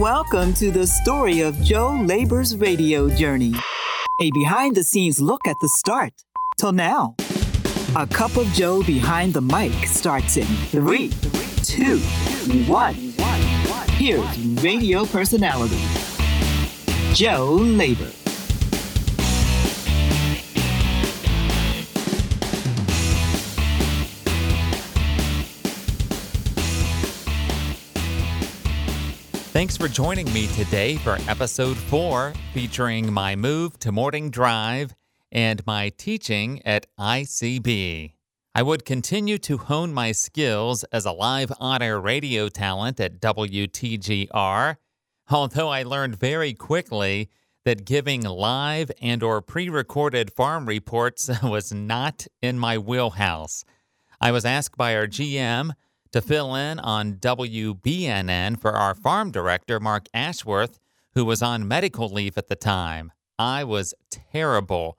Welcome to the story of Joe Labor's radio journey. A behind the scenes look at the start till now. A Cup of Joe behind the mic starts in three, two, one. Here's radio personality, Joe Labor. Thanks for joining me today for episode four, featuring my move to morning drive and my teaching at ICB. I would continue to hone my skills as a live on air radio talent at WTGR, although I learned very quickly that giving live and or pre-recorded farm reports was not in my wheelhouse. I was asked by our GM to fill in on WBNN for our farm director, Mark Ashworth, who was on medical leave at the time. I was terrible.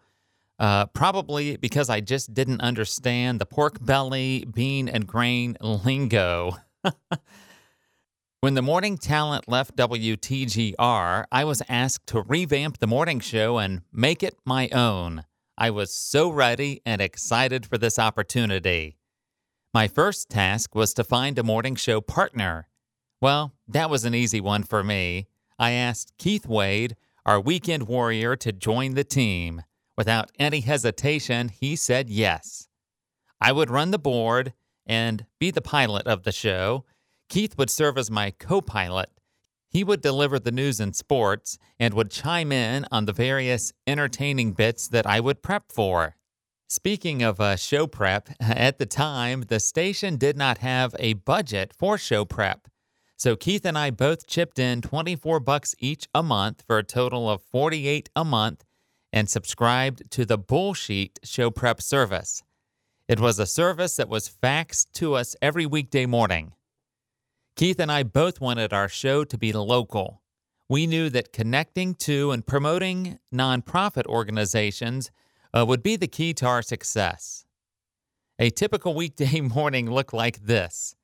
Uh, probably because I just didn't understand the pork belly, bean, and grain lingo. when the morning talent left WTGR, I was asked to revamp the morning show and make it my own. I was so ready and excited for this opportunity. My first task was to find a morning show partner. Well, that was an easy one for me. I asked Keith Wade, our weekend warrior, to join the team. Without any hesitation, he said yes. I would run the board and be the pilot of the show. Keith would serve as my co pilot. He would deliver the news and sports and would chime in on the various entertaining bits that I would prep for. Speaking of uh, show prep, at the time, the station did not have a budget for show prep. So Keith and I both chipped in 24 bucks each a month for a total of 48 a month and subscribed to the Bullsheet show prep service. It was a service that was faxed to us every weekday morning. Keith and I both wanted our show to be local. We knew that connecting to and promoting nonprofit organizations uh, would be the key to our success. A typical weekday morning looked like this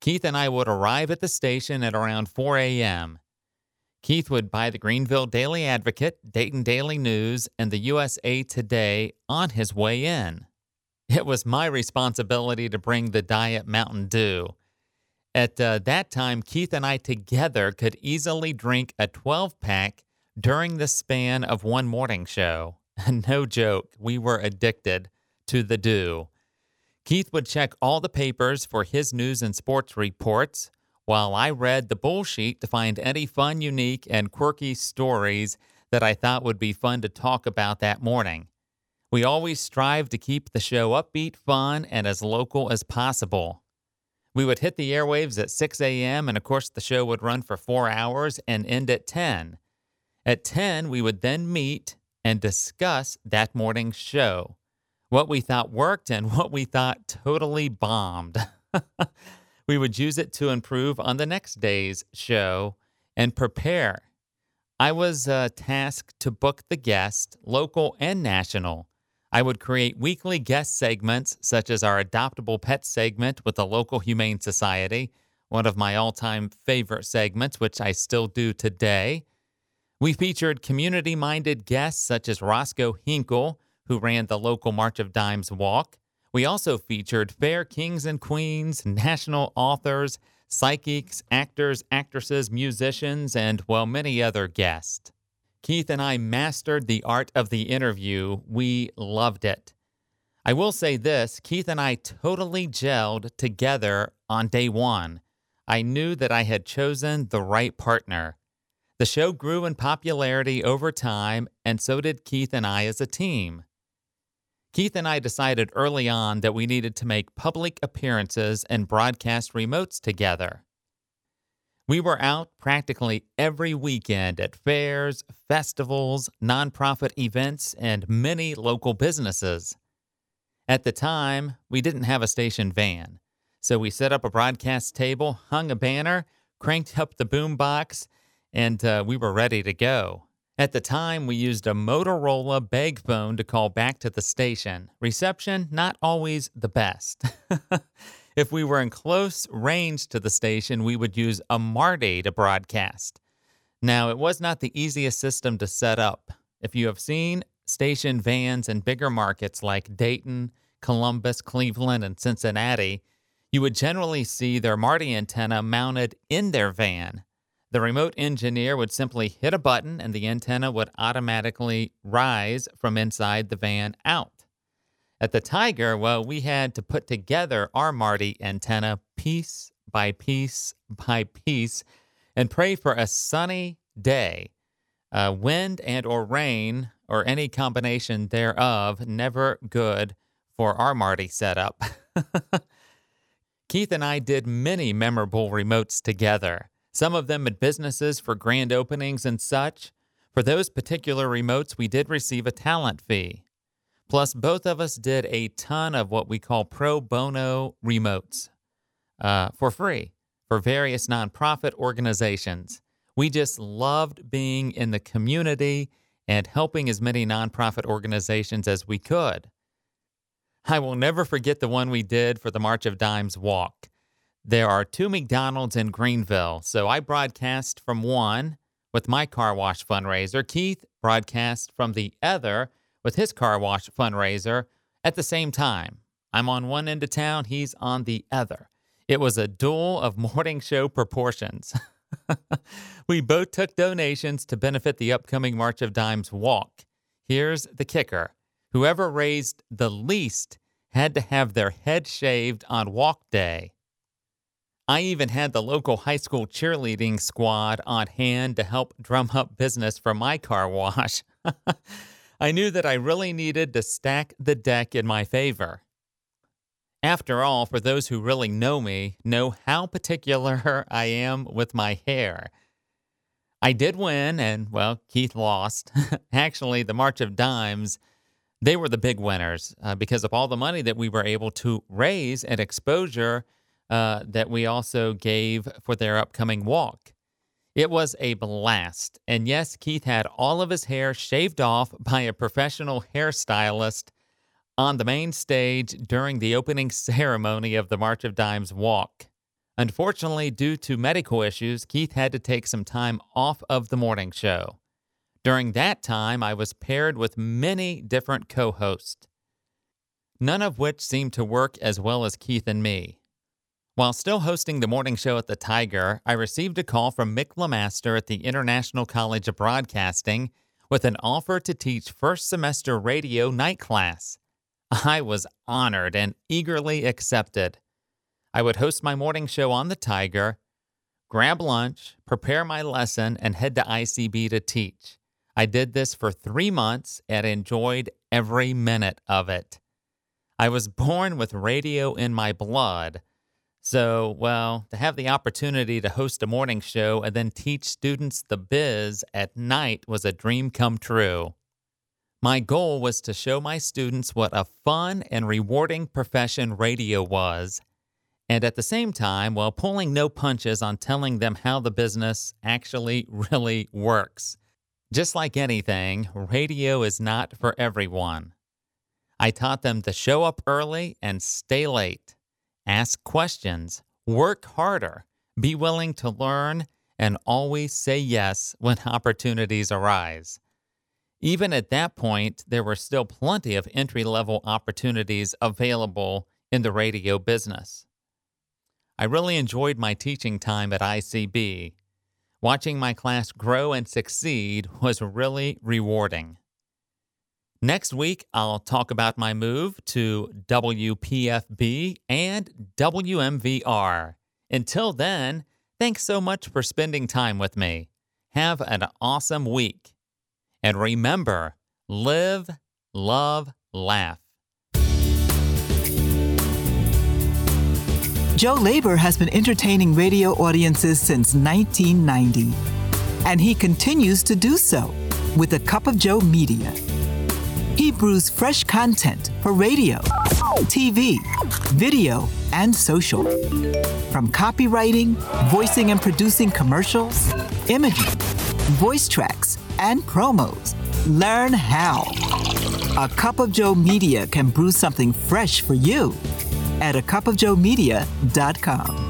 Keith and I would arrive at the station at around 4 a.m. Keith would buy the Greenville Daily Advocate, Dayton Daily News, and the USA Today on his way in. It was my responsibility to bring the Diet Mountain Dew. At uh, that time, Keith and I together could easily drink a 12 pack during the span of one morning show. no joke, we were addicted to the Dew. Keith would check all the papers for his news and sports reports, while I read the bullsheet to find any fun, unique, and quirky stories that I thought would be fun to talk about that morning. We always strive to keep the show upbeat, fun, and as local as possible. We would hit the airwaves at 6 a.m., and of course, the show would run for four hours and end at 10. At 10, we would then meet and discuss that morning's show, what we thought worked and what we thought totally bombed. we would use it to improve on the next day's show and prepare. I was uh, tasked to book the guest, local and national. I would create weekly guest segments, such as our Adoptable Pet segment with the local Humane Society, one of my all time favorite segments, which I still do today. We featured community minded guests such as Roscoe Hinkle, who ran the local March of Dimes walk. We also featured fair kings and queens, national authors, psychics, actors, actresses, musicians, and, well, many other guests. Keith and I mastered the art of the interview. We loved it. I will say this Keith and I totally gelled together on day one. I knew that I had chosen the right partner. The show grew in popularity over time, and so did Keith and I as a team. Keith and I decided early on that we needed to make public appearances and broadcast remotes together. We were out practically every weekend at fairs, festivals, nonprofit events, and many local businesses. At the time, we didn't have a station van, so we set up a broadcast table, hung a banner, cranked up the boombox, and uh, we were ready to go. At the time, we used a Motorola bag phone to call back to the station. Reception, not always the best. if we were in close range to the station, we would use a Marti to broadcast. Now, it was not the easiest system to set up. If you have seen station vans in bigger markets like Dayton, Columbus, Cleveland, and Cincinnati, you would generally see their Marti antenna mounted in their van. The remote engineer would simply hit a button and the antenna would automatically rise from inside the van out. At the Tiger, well, we had to put together our Marti antenna piece by piece by piece and pray for a sunny day. Uh, wind and or rain or any combination thereof never good for our Marti setup. Keith and I did many memorable remotes together, some of them at businesses for grand openings and such. For those particular remotes, we did receive a talent fee. Plus, both of us did a ton of what we call pro bono remotes uh, for free for various nonprofit organizations. We just loved being in the community and helping as many nonprofit organizations as we could. I will never forget the one we did for the March of Dimes walk. There are two McDonald's in Greenville, so I broadcast from one with my car wash fundraiser. Keith broadcast from the other with his car wash fundraiser at the same time. I'm on one end of town, he's on the other. It was a duel of morning show proportions. we both took donations to benefit the upcoming March of Dimes walk. Here's the kicker whoever raised the least had to have their head shaved on walk day. I even had the local high school cheerleading squad on hand to help drum up business for my car wash. I knew that I really needed to stack the deck in my favor. After all, for those who really know me, know how particular I am with my hair. I did win, and well, Keith lost. Actually, the March of Dimes, they were the big winners uh, because of all the money that we were able to raise and exposure uh, that we also gave for their upcoming walk. It was a blast. And yes, Keith had all of his hair shaved off by a professional hairstylist on the main stage during the opening ceremony of the March of Dimes walk. Unfortunately, due to medical issues, Keith had to take some time off of the morning show. During that time, I was paired with many different co hosts, none of which seemed to work as well as Keith and me. While still hosting the morning show at the Tiger, I received a call from Mick Lamaster at the International College of Broadcasting with an offer to teach first semester radio night class. I was honored and eagerly accepted. I would host my morning show on the Tiger, grab lunch, prepare my lesson, and head to ICB to teach. I did this for three months and enjoyed every minute of it. I was born with radio in my blood. So, well, to have the opportunity to host a morning show and then teach students the biz at night was a dream come true. My goal was to show my students what a fun and rewarding profession radio was, and at the same time, while pulling no punches on telling them how the business actually really works. Just like anything, radio is not for everyone. I taught them to show up early and stay late, ask questions, work harder, be willing to learn, and always say yes when opportunities arise. Even at that point, there were still plenty of entry level opportunities available in the radio business. I really enjoyed my teaching time at ICB. Watching my class grow and succeed was really rewarding. Next week, I'll talk about my move to WPFB and WMVR. Until then, thanks so much for spending time with me. Have an awesome week. And remember live, love, laugh. Joe Labor has been entertaining radio audiences since 1990, and he continues to do so with a Cup of Joe Media. He brews fresh content for radio, TV, video, and social. From copywriting, voicing and producing commercials, imaging, voice tracks, and promos. Learn how. A Cup of Joe Media can brew something fresh for you at a cupofjoemedia.com.